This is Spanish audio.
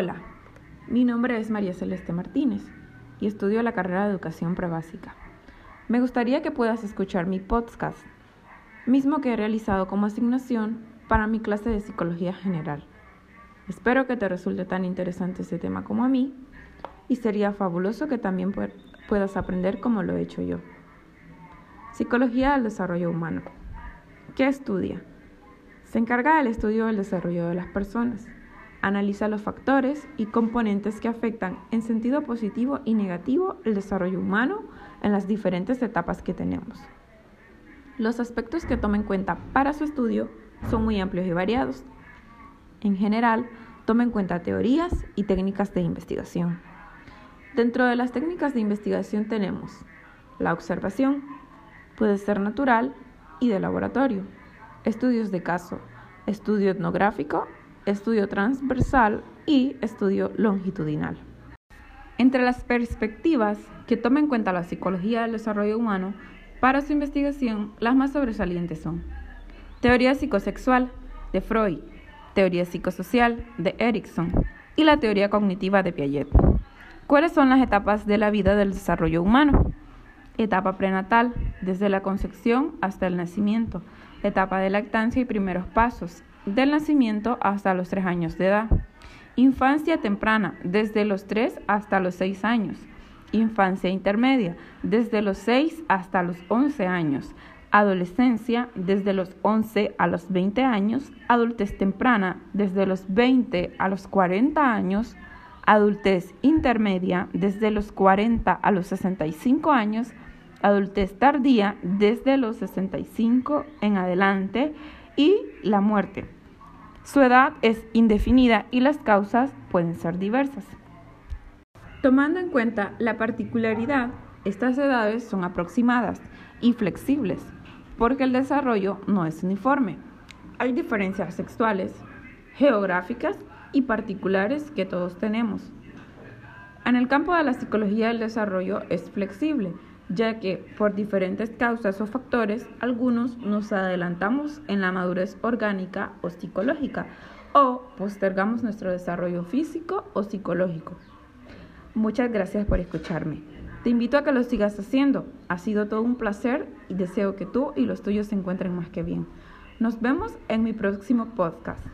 Hola, mi nombre es María Celeste Martínez y estudio la carrera de Educación Prebásica. Me gustaría que puedas escuchar mi podcast, mismo que he realizado como asignación para mi clase de Psicología General. Espero que te resulte tan interesante este tema como a mí y sería fabuloso que también puedas aprender como lo he hecho yo. Psicología del desarrollo humano. ¿Qué estudia? Se encarga del estudio del desarrollo de las personas Analiza los factores y componentes que afectan en sentido positivo y negativo el desarrollo humano en las diferentes etapas que tenemos. Los aspectos que toma en cuenta para su estudio son muy amplios y variados. En general, toma en cuenta teorías y técnicas de investigación. Dentro de las técnicas de investigación tenemos la observación, puede ser natural y de laboratorio, estudios de caso, estudio etnográfico estudio transversal y estudio longitudinal. Entre las perspectivas que toma en cuenta la psicología del desarrollo humano para su investigación, las más sobresalientes son teoría psicosexual de Freud, teoría psicosocial de Erickson y la teoría cognitiva de Piaget. ¿Cuáles son las etapas de la vida del desarrollo humano? Etapa prenatal, desde la concepción hasta el nacimiento. Etapa de lactancia y primeros pasos, del nacimiento hasta los 3 años de edad. Infancia temprana, desde los 3 hasta los 6 años. Infancia intermedia, desde los 6 hasta los 11 años. Adolescencia, desde los 11 a los 20 años. Adultez temprana, desde los 20 a los 40 años. Adultez intermedia, desde los 40 a los 65 años. Adultez tardía, desde los 65 en adelante. Y la muerte, su edad es indefinida y las causas pueden ser diversas. Tomando en cuenta la particularidad, estas edades son aproximadas y flexibles, porque el desarrollo no es uniforme. Hay diferencias sexuales, geográficas y particulares que todos tenemos. En el campo de la psicología del desarrollo es flexible, ya que por diferentes causas o factores, algunos nos adelantamos en la madurez orgánica o psicológica o postergamos nuestro desarrollo físico o psicológico. Muchas gracias por escucharme. Te invito a que lo sigas haciendo. Ha sido todo un placer y deseo que tú y los tuyos se encuentren más que bien. Nos vemos en mi próximo podcast.